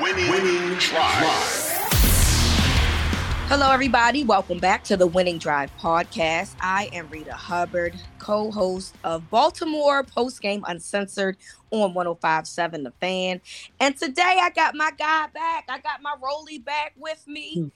winning, winning drive. Hello, everybody. Welcome back to the Winning Drive podcast. I am Rita Hubbard, co host of Baltimore Post Game Uncensored on 1057 The Fan. And today I got my guy back. I got my Rolly back with me. Hmm.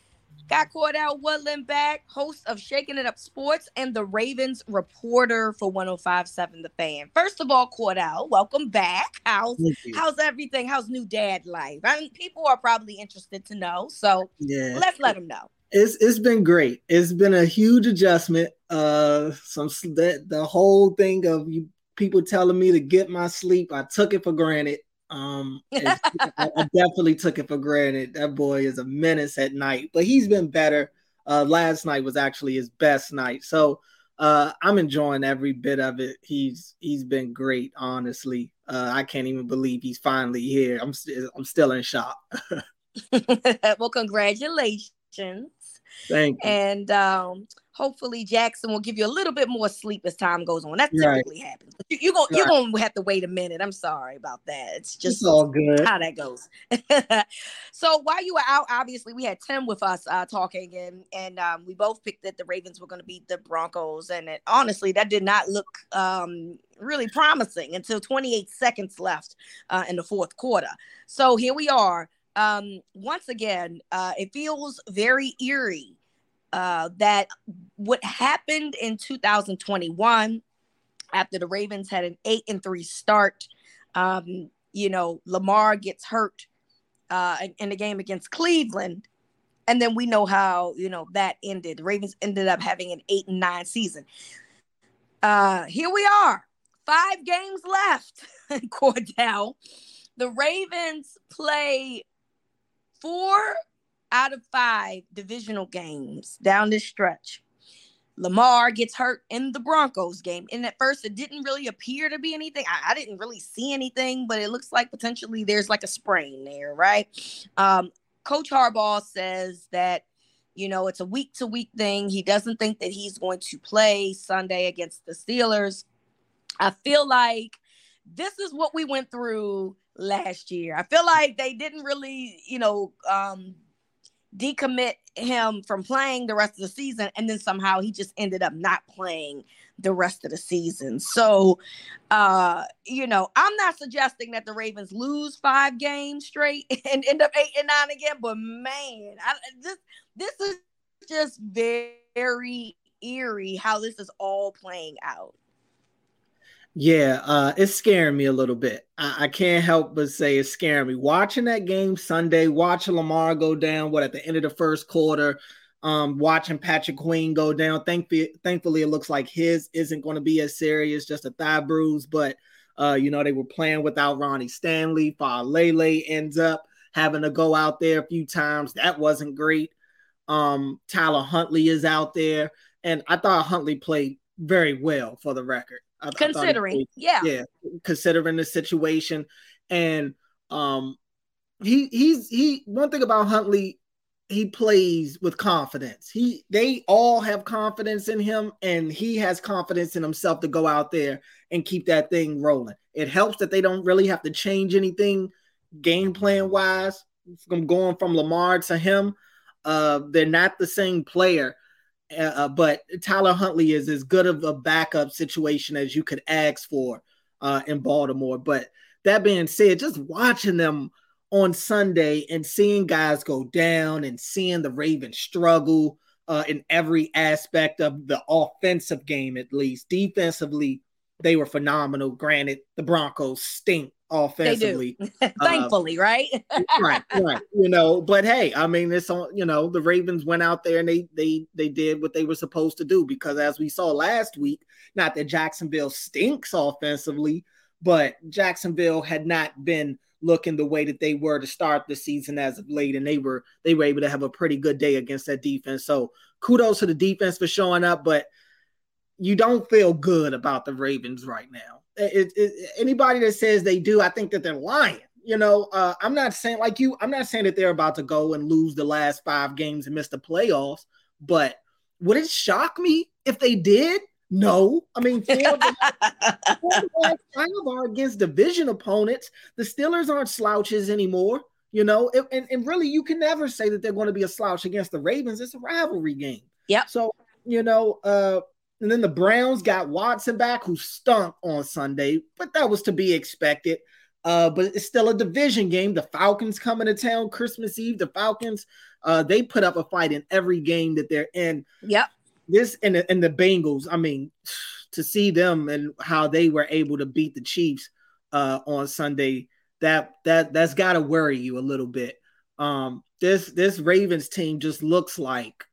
Got Cordell Woodland back, host of Shaking It Up Sports and the Ravens reporter for 1057 The Fan. First of all, Cordell, welcome back. How's how's everything? How's new dad life? I mean, people are probably interested to know. So Yeah. let's let them know. It's it's been great. It's been a huge adjustment. Uh, some that the whole thing of you people telling me to get my sleep, I took it for granted. Um, I, I definitely took it for granted. That boy is a menace at night, but he's been better. Uh, last night was actually his best night, so uh, I'm enjoying every bit of it. He's he's been great, honestly. Uh, I can't even believe he's finally here. I'm still I'm still in shock. well, congratulations. Thank you. And um, hopefully Jackson will give you a little bit more sleep as time goes on. That Right. typically happens. But you, you're gonna you're gonna have to wait a minute. I'm sorry about that. It's just It's all good. how that goes. so while you were out, obviously we had Tim with us uh, talking, and and um, we both picked that the Ravens were going to beat the Broncos, and it, honestly, that did not look um, really promising until 28 seconds left uh, in the fourth quarter. So here we are. Um, once again, uh, it feels very eerie uh, that what happened in 2021 after the Ravens had an eight and three start. Um, you know, Lamar gets hurt uh, in, the game against Cleveland. And then we know how, you know, that ended. The Ravens ended up having an eight and nine season. Uh, here we are, five games left, Cordell. The Ravens play four out of five divisional games down this stretch. Lamar gets hurt in the Broncos game. And at first, it didn't really appear to be anything. I, I didn't really see anything, but it looks like potentially there's like a sprain there, right? Um, Coach Harbaugh says that, you know, it's a week to week thing. He doesn't think that he's going to play Sunday against the Steelers. I feel like this is what we went through last year. I feel like they didn't really, you know, um, decommit him from playing the rest of the season and then somehow he just ended up not playing the rest of the season. So uh you know i'm not suggesting that the ravens lose five games straight and end up eight and nine again but man I, this this is just very eerie how this is all playing out Yeah, uh, it's scaring me a little bit. I, I can't help but say it's scaring me. Watching that game Sunday, watching Lamar go down, what at the end of the first quarter, um, watching Patrick Queen go down. Thankfully, thankfully, it looks like his isn't going to be as serious, just a thigh bruise. But uh, you know, they were playing without Ronnie Stanley. Lele ends up having to go out there a few times. That wasn't great. Um, Tyler Huntley is out there, and I thought Huntley played very well for the record. I- I thought he considering yeah yeah, considering the situation. And um he he's he one thing about Huntley, he plays with confidence. He they all have confidence in him, and he has confidence in himself to go out there and keep that thing rolling. It helps that they don't really have to change anything game plan wise from going from Lamar to him. Uh, they're not the same player, uh, but Tyler Huntley is as good of a backup situation as you could ask for uh, in Baltimore. But that being said, just watching them on Sunday and seeing guys go down and seeing the Ravens struggle uh, in every aspect of the offensive game, at least defensively, they were phenomenal. Granted, the Broncos stink offensively. Thankfully, uh, right? right, right. You know, but hey, I mean, it's on. You know, the Ravens went out there and they they they did what they were supposed to do because as we saw last week, not that Jacksonville stinks offensively, but Jacksonville had not been looking the way that they were to start the season as of late, and they were they were able to have a pretty good day against that defense. So kudos to the defense for showing up, but you don't feel good about the Ravens right now. It, it, anybody that says they do, I think that they're lying. You know, uh, I'm not saying like you. I'm not saying that they're about to go and lose the last five games and miss the playoffs. But would it shock me if they did? No, I mean, four of the, four five are against division opponents. The Steelers aren't slouches anymore, you know, and, and really, you can never say that they're going to be a slouch against the Ravens. It's a rivalry game. Yeah. So, you know, uh, and then the Browns got Watson back, who stunk on Sunday, but that was to be expected. Uh, but it's still a division game. The Falcons coming to town Christmas Eve. The Falcons, uh, they put up a fight in every game that they're in. Yep this and the, and the Bengals, I mean, to see them and how they were able to beat the Chiefs uh, on Sunday, that that that's got to worry you a little bit. Um, this this Ravens team just looks like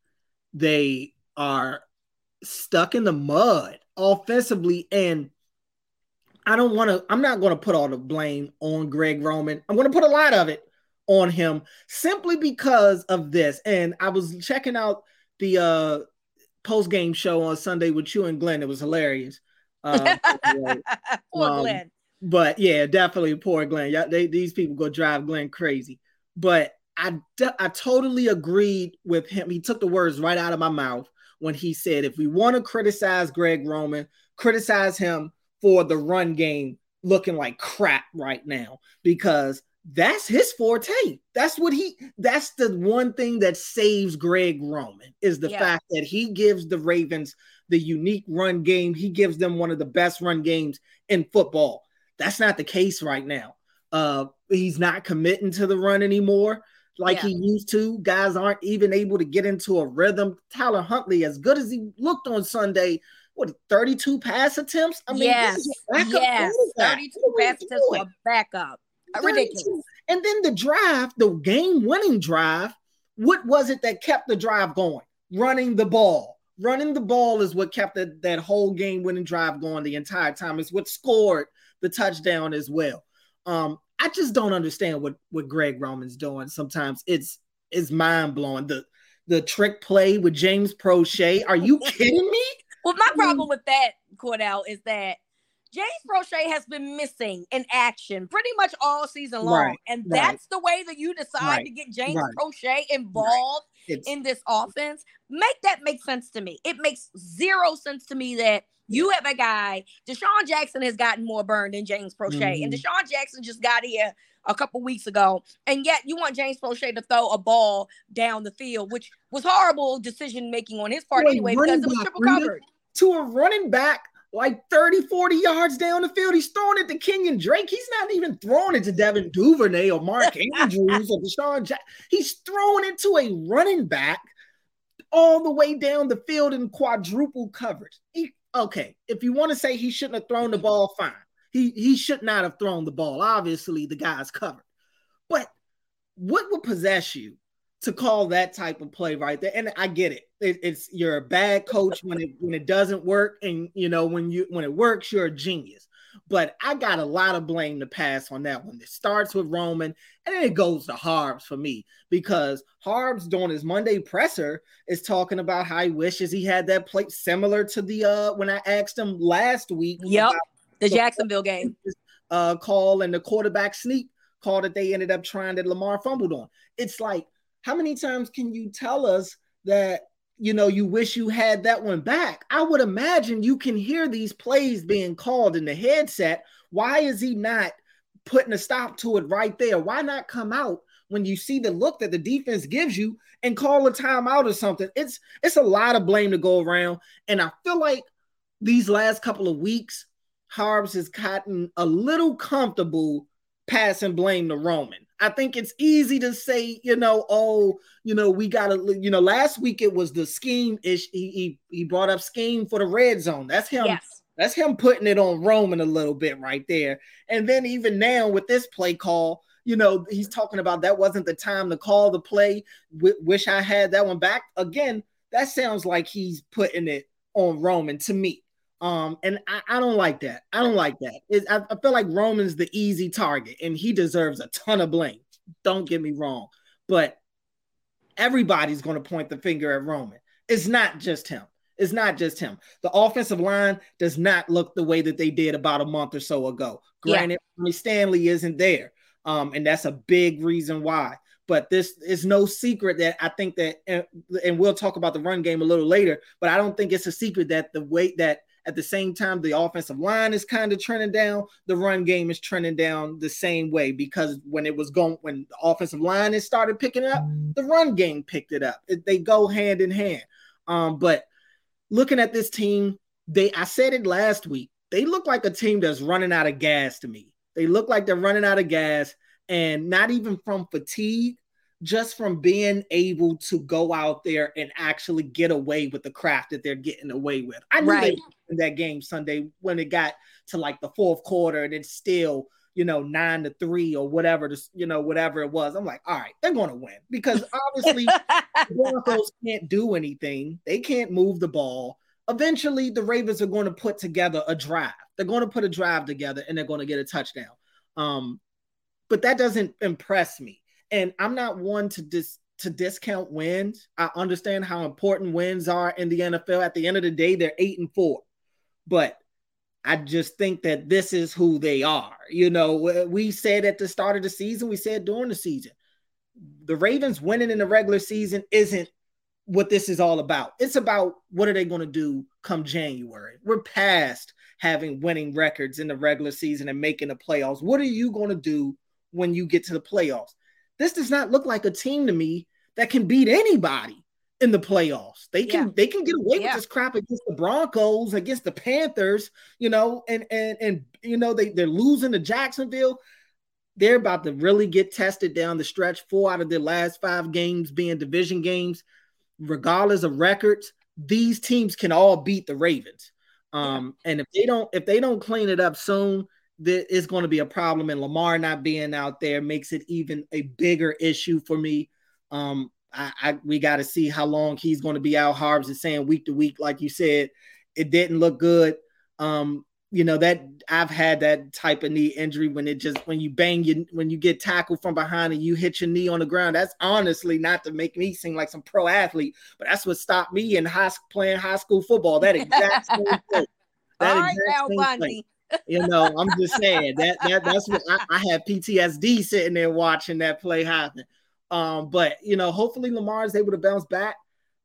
they are stuck in the mud offensively, and I don't want to. I'm not going to put all the blame on Greg Roman. I'm going to put a lot of it on him simply because of this. And I was checking out the uh post game show on Sunday with you and Glenn. It was hilarious. Um, poor um, Glenn. But yeah, definitely poor Glenn. Yeah, they, these people go drive Glenn crazy. But I I totally agreed with him. He took the words right out of my mouth when he said, if we want to criticize Greg Roman, criticize him for the run game looking like crap right now because that's his forte. That's what he that's the one thing that saves Greg Roman is the yeah. fact that he gives the Ravens the unique run game. He gives them one of the best run games in football. That's not the case right now. Uh he's not committing to the run anymore like yeah. he used to. Guys aren't even able to get into a rhythm. Tyler Huntley, as good as he looked on Sunday, what 32 pass attempts? I mean, yes, yes, 32 pass attempts for backup ridiculous. And then the drive, the game winning drive, what was it that kept the drive going? Running the ball. Running the ball is what kept the, that whole game winning drive going the entire time. It's what scored the touchdown as well. Um, I just don't understand what what Greg Roman's doing. Sometimes it's it's mind blowing. The the trick play with James Proche. Are you kidding me? well, my problem with that, Cordell, is that James Proche has been missing in action pretty much all season long. Right, and right. that's the way that you decide right, to get James Proche involved in this offense. Make that make sense to me. It makes zero sense to me that you have a guy, DeSean Jackson has gotten more burned than James Proche. Mm-hmm. And DeSean Jackson just got here a couple weeks ago. And yet you want James Proche to throw a ball down the field, which was horrible decision making on his part Wait, anyway, because it was triple covered. To a running back like 30, 40 yards down the field. He's throwing it to Kenyan Drake. He's not even throwing it to Devin Duvernay or Mark Andrews or DeSean Jack. He's throwing it to a running back all the way down the field in quadruple coverage. He, okay, if you want to say he shouldn't have thrown the mm-hmm. ball, fine. He he should not have thrown the ball. Obviously, the guy's covered. But what would possess you to call that type of play right there. And I get it. it. It's you're a bad coach when it when it doesn't work, and you know when you when it works, you're a genius. But I got a lot of blame to pass on that one. It starts with Roman, and then it goes to Harbs for me because Harbs during his Monday presser is talking about how he wishes he had that plate similar to the uh when I asked him last week. Yep, the Jacksonville game. Uh, call and the quarterback sneak call that they ended up trying that Lamar fumbled on. It's like How many times can you tell us that you know you wish you had that one back? I would imagine you can hear these plays being called in the headset. Why is he not putting a stop to it right there? Why not come out when you see the look that the defense gives you and call a timeout or something? It's it's a lot of blame to go around, and I feel like these last couple of weeks, Harbs has gotten a little comfortable passing blame to Roman. I think it's easy to say, you know, oh, you know, we got to, you know, last week it was the scheme ish. He, he, he brought up scheme for the red zone. That's him. Yes. That's him putting it on Roman a little bit right there. And then even now with this play call, you know, he's talking about that wasn't the time to call the play. W- wish I had that one back. Again, that sounds like he's putting it on Roman to me. Um, and I, I, don't like that. I don't like that. It, I, I, feel like Roman's the easy target, and he deserves a ton of blame. Don't get me wrong, but everybody's going to point the finger at Roman. It's not just him. It's not just him. The offensive line does not look the way that they did about a month or so ago. Granted, yeah. Stanley isn't there, um, and that's a big reason why. But this is no secret that I think that, and, and we'll talk about the run game a little later. But I don't think it's a secret that the way that at the same time, the offensive line is kind of trending down. The run game is trending down the same way because when it was going, when the offensive line has started picking up, the run game picked it up. It, they go hand in hand. Um, but looking at this team, they I said it last week. They look like a team that's running out of gas to me. They look like they're running out of gas, and not even from fatigue, just from being able to go out there and actually get away with the craft that they're getting away with. I knew right. they in that game Sunday when it got to like the fourth quarter and it's still you know nine to three or whatever this you know whatever it was. I'm like, all right, they're going to win because obviously the Broncos can't do anything. They can't move the ball. Eventually, the Ravens are going to put together a drive. They're going to put a drive together and they're going to get a touchdown. Um, but that doesn't impress me and I'm not one to dis to discount wins. I understand how important wins are in the NFL. At the end of the day, they're eight and four. But I just think that this is who they are. You know, we said at the start of the season, we said during the season, the Ravens winning in the regular season isn't what this is all about. It's about what are they going to do come January. We're past having winning records in the regular season and making the playoffs. What are you going to do when you get to the playoffs? This does not look like a team to me that can beat anybody in the playoffs. They can yeah. they can get away yeah. with this crap against the Broncos, against the Panthers, you know, and and and you know they they're losing to Jacksonville. They're about to really get tested down the stretch. Four out of their last five games being division games, regardless of records, these teams can all beat the Ravens. Um, yeah. and if they don't if they don't clean it up soon, that is going to be a problem, and Lamar not being out there makes it even a bigger issue for me. Um, I, I we got to see how long he's going to be out. Harbs is saying week to week, like you said, it didn't look good. Um, you know that I've had that type of knee injury when it just when you bang you when you get tackled from behind and you hit your knee on the ground. That's honestly not to make me seem like some pro athlete, but that's what stopped me in high playing high school football. That exact same thing. That All right, now, Bundy you know, I'm just saying that, that that's what I, I have PTSD sitting there watching that play happen. Um, but you know, hopefully Lamar is able to bounce back.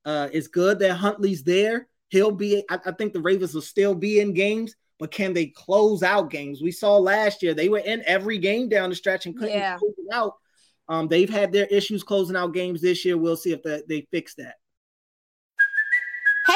Uh, it's good that Huntley's there. He'll be. I, I think the Ravens will still be in games, but can they close out games? We saw last year they were in every game down the stretch and couldn't yeah. close it out. Um, they've had their issues closing out games this year. We'll see if the, they fix that.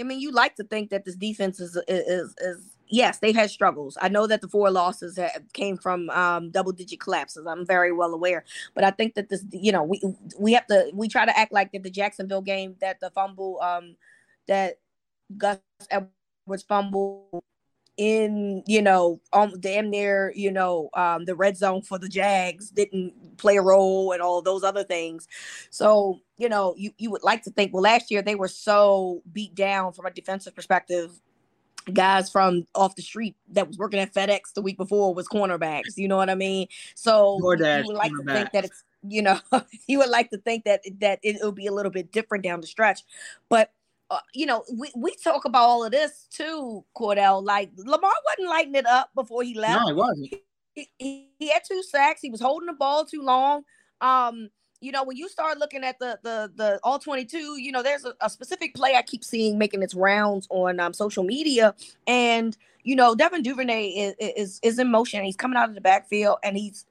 I mean, you like to think that this defense is is is yes, they've had struggles. I know that the four losses have, came from um, double digit collapses. I'm very well aware, but I think that this, you know, we we have to we try to act like that the Jacksonville game that the fumble um that Gus Edwards fumble in you know um damn near you know um the red zone for the Jags didn't play a role and all those other things. So you know, you, you would like to think, well, last year they were so beat down from a defensive perspective. Guys from off the street that was working at FedEx the week before was cornerbacks. You know what I mean? So DoorDash you would like to think that it's you know you would like to think that that it'll be a little bit different down the stretch, but uh, you know we, we talk about all of this too, Cordell. Like Lamar wasn't lighting it up before he left No, it wasn't. he, he, he had two sacks. He was holding the ball too long. Um, you know, when you start looking at the the the all 22, you know, there's a, a specific play I keep seeing making its rounds on um, social media. And, you know, Devin Duvernay is, is is in motion. He's coming out of the backfield and he's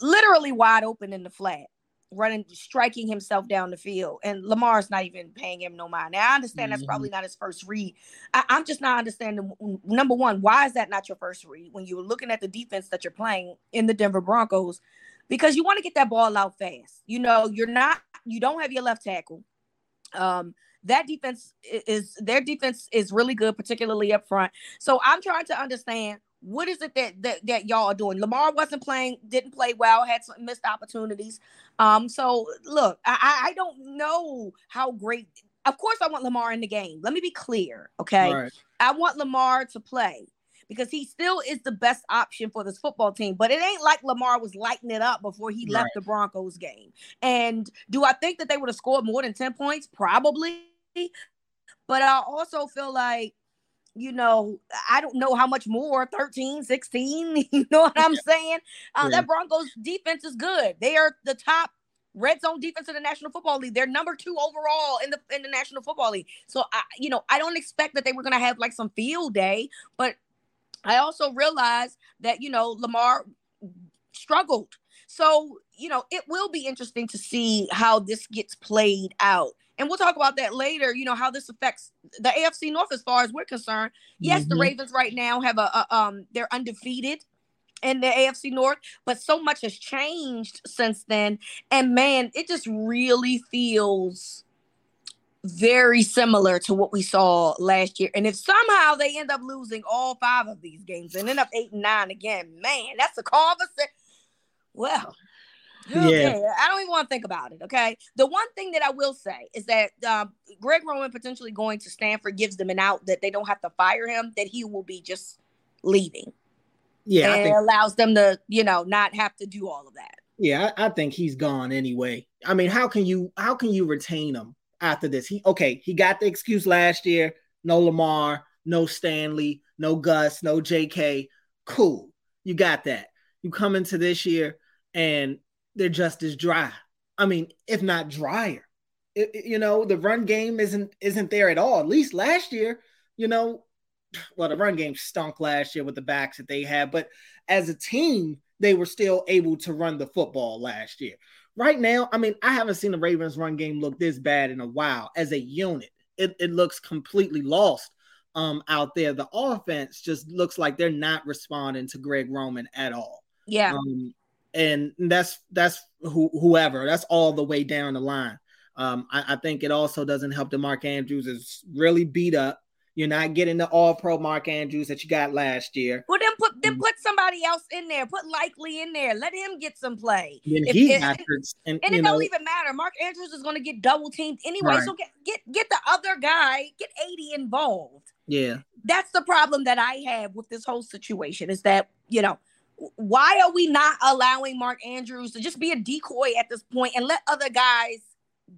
literally wide open in the flat, running, striking himself down the field. And Lamar's not even paying him no mind. Now I understand that's Mhm. probably not his first read. I, I'm just not understanding. Number one, why is that not your first read when you're looking at the defense that you're playing in the Denver Broncos? Because you want to get that ball out fast. You know, you're not. You don't have your left tackle. Um, that defense is their defense is really good, particularly up front. So I'm trying to understand what is it that that, that y'all are doing. Lamar wasn't playing, didn't play well, had some missed opportunities. Um, so look, I I don't know how great. Of course, I want Lamar in the game. Let me be clear, okay? Right. I want Lamar to play because he still is the best option for this football team. But it ain't like Lamar was lighting it up before he left Right. the Broncos game. And do I think that they would have scored more than 10 points? Probably. But I also feel like, you know, I don't know how much more 13, 16. You know what I'm saying? Uh, Yeah. That Broncos defense is good. They are the top red zone defense in the National Football League. They're number two overall in the in the National Football League. So I, you know, I don't expect that they were gonna have like some field day, but I also realized that you know Lamar struggled. So you know, it will be interesting to see how this gets played out. And we'll talk about that later, you know, how this affects the AFC North as far as we're concerned. Yes, the Mhm. Ravens right now have a, a um they're undefeated in the AFC North, but so much has changed since then. And man, it just really feels very similar to what we saw last year. And if somehow they end up losing all five of these games and end up eight and nine again, man, that's a conversation. Well, okay, I don't even want to think about it. Okay. The one thing that I will say is that um, Greg Roman potentially going to Stanford gives them an out that they don't have to fire him, that he will be just leaving. Yeah, I and think it allows them to, you know, not have to do all of that. Yeah, I, I think he's gone anyway. I mean, how can you how can you retain him after this? He okay, he got the excuse last year. No Lamar, no Stanley, no Gus, no JK. Cool. You got that. You come into this year and they're just as dry. I mean, if not drier. It- it- you know, the run game isn't isn't there at all. At least last year, you know, well, the run game stunk last year with the backs that they had, but as a team, they were still able to run the football last year. Right now, I mean, I haven't seen the Ravens run game look this bad in a while as a unit. It, it looks completely lost um, out there. The offense just looks like they're not responding to Greg Roman at all. Yeah. Um, and that's that's who, whoever. That's all the way down the line. Um, I, I think it also doesn't help that Mark Andrews is really beat up. You're not getting the All Pro Mark Andrews that you got last year. Well, then put. Then put somebody else in there. Put Likely in there. Let him get some play. Then If- he if- hurt, and, And it know, don't even matter. Mark Andrews is going to get double teamed anyway. Right. So get get get the other guy, get 80 involved. yeah, That's the problem that I have with this whole situation is that, you know, why are we not allowing Mark Andrews to just be a decoy at this point and let other guys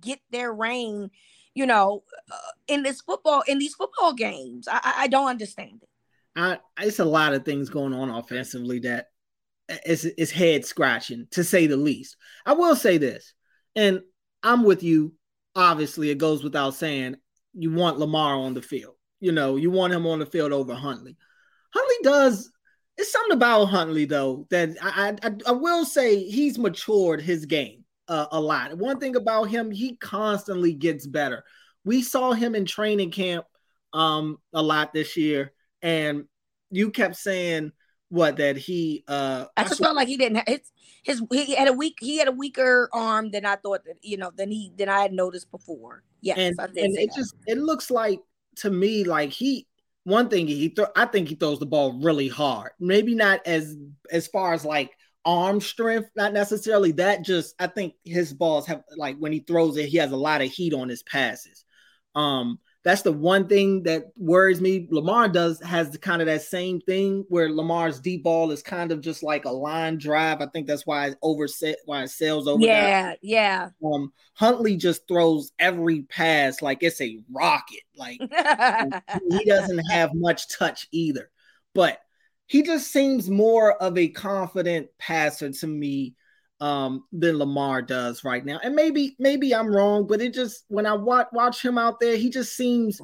get their reign, you know, uh, in this football in these football games? I, I- I don't understand it. I, it's a lot of things going on offensively that is is head scratching to say the least. I will say this, and I'm with you. Obviously, it goes without saying you want Lamar on the field. You know, you want him on the field over Huntley. Huntley does. It's something about Huntley though that I I, I will say he's matured his game uh, a lot. One thing about him, he constantly gets better. We saw him in training camp um a lot this year and you kept saying what that he uh I just felt like he didn't. Have, his his he had a weak he had a weaker arm than I thought that you know than he than I had noticed before. Yes, and and it that. just it looks like to me like he one thing he throw I think he throws the ball really hard. Maybe not as as far as like arm strength, not necessarily that. Just I think his balls have like when he throws it, he has a lot of heat on his passes. Um, that's the one thing that worries me. Lamar does has the kind of that same thing where Lamar's deep ball is kind of just like a line drive. I think that's why it overset why it sails over. Yeah, that. yeah. Um, Huntley just throws every pass like it's a rocket. Like he doesn't have much touch either, but he just seems more of a confident passer to me um, than Lamar does right now. And maybe maybe I'm wrong, but it just when I watch watch him out there, he just seems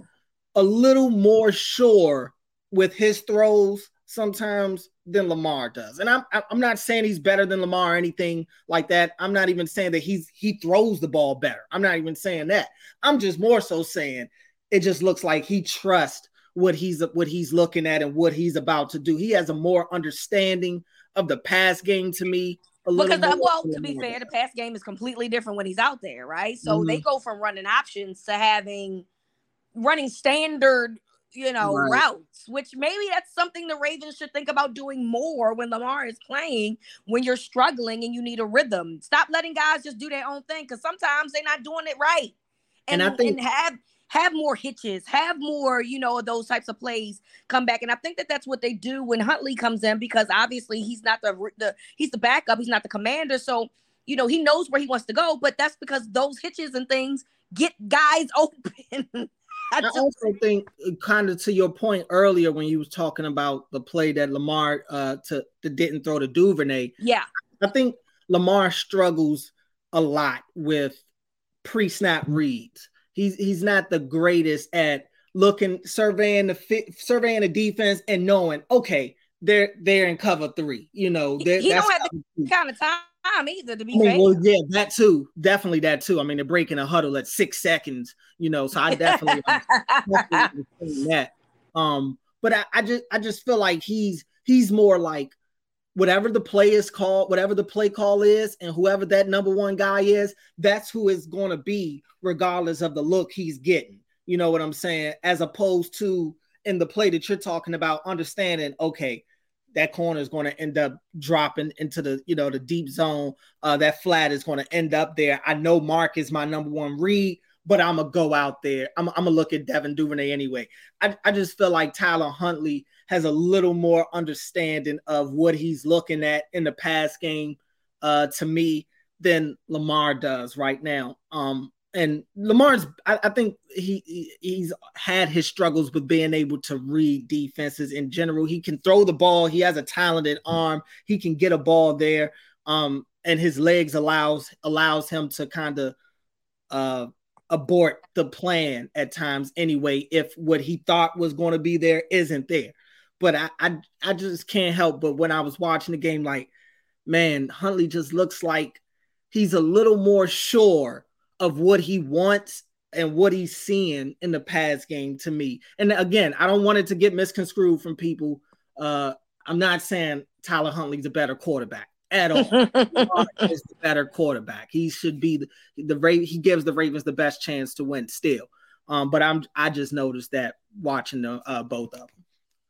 a little more sure with his throws sometimes than Lamar does. And I'm I'm not saying he's better than Lamar or anything like that. I'm not even saying that he's he throws the ball better. I'm not even saying that. I'm just more so saying it just looks like he trusts what he's what he's looking at and what he's about to do. He has a more understanding of the pass game to me because uh, well, to be fair, the pass game is completely different when he's out there, right? So mm-hmm. they go from running options to having running standard, you know, right. routes, which maybe that's something the Ravens should think about doing more when Lamar is playing when you're struggling and you need a rhythm. Stop letting guys just do their own thing because sometimes they're not doing it right. And, and I think and have have more hitches, have more, you know, those types of plays come back. And I think that that's what they do when Huntley comes in because obviously he's not the the he's the backup, he's not the commander, so you know he knows where he wants to go. But that's because those hitches and things get guys open. I, I also think, uh, kind of to your point earlier when you was talking about the play that Lamar uh to, to didn't throw to Duvernay. Yeah, I think Lamar struggles a lot with pre-snap reads he's he's not the greatest at looking surveying the fit, surveying the defense and knowing okay they're they're in cover three. You know, he don't have the kind of time either to be I mean, Well, yeah, that too, definitely that too. I mean, they're breaking a huddle at six seconds. You know, so I definitely, definitely that. Um, but I, I just I just feel like he's he's more like whatever the play is called, whatever the play call is, and whoever that number one guy is, that's who is going to be, regardless of the look he's getting. You know what I'm saying? As opposed to in the play that you're talking about, understanding, okay, that corner is going to end up dropping into the, you know, the deep zone. Uh, that flat is going to end up there. I know Mark is my number one read, but I'm gonna go out there. I'm, I'm gonna look at Devin Duvernay anyway. I, I just feel like Tyler Huntley has a little more understanding of what he's looking at in the pass game uh, to me than Lamar does right now. Um, and Lamar's, I, I think he he's had his struggles with being able to read defenses in general. He can throw the ball. He has a talented arm. He can get a ball there. Um, and his legs allows allows him to kind of uh abort the plan at times anyway if what he thought was going to be there isn't there but I, I I just can't help but when I was watching the game, like, man, Huntley just looks like he's a little more sure of what he wants and what he's seeing in the pass game to me. And again, I don't want it to get misconstrued from people. Uh, I'm not saying Tyler Huntley's a better quarterback at all. is the better quarterback. He should be the, the he gives the Ravens the best chance to win still. Um, but I'm I just noticed that watching the uh, both of them.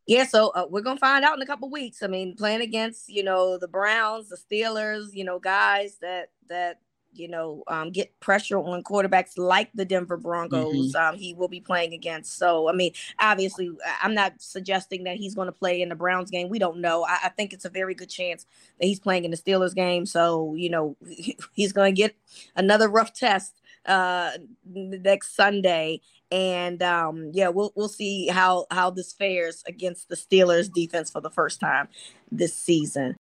Yeah, so uh, we're gonna find out in a couple weeks. I mean, playing against you know the Browns, the Steelers, you know guys that that you know um, get pressure on quarterbacks like the Denver Broncos. Mm-hmm. Um, he will be playing against. So I mean, obviously, I'm not suggesting that he's going to play in the Browns game. We don't know. I, I, think it's a very good chance that he's playing in the Steelers game. So you know he's going to get another rough test uh next Sunday and um, yeah, we'll we'll see how how this fares against the Steelers defense for the first time this season.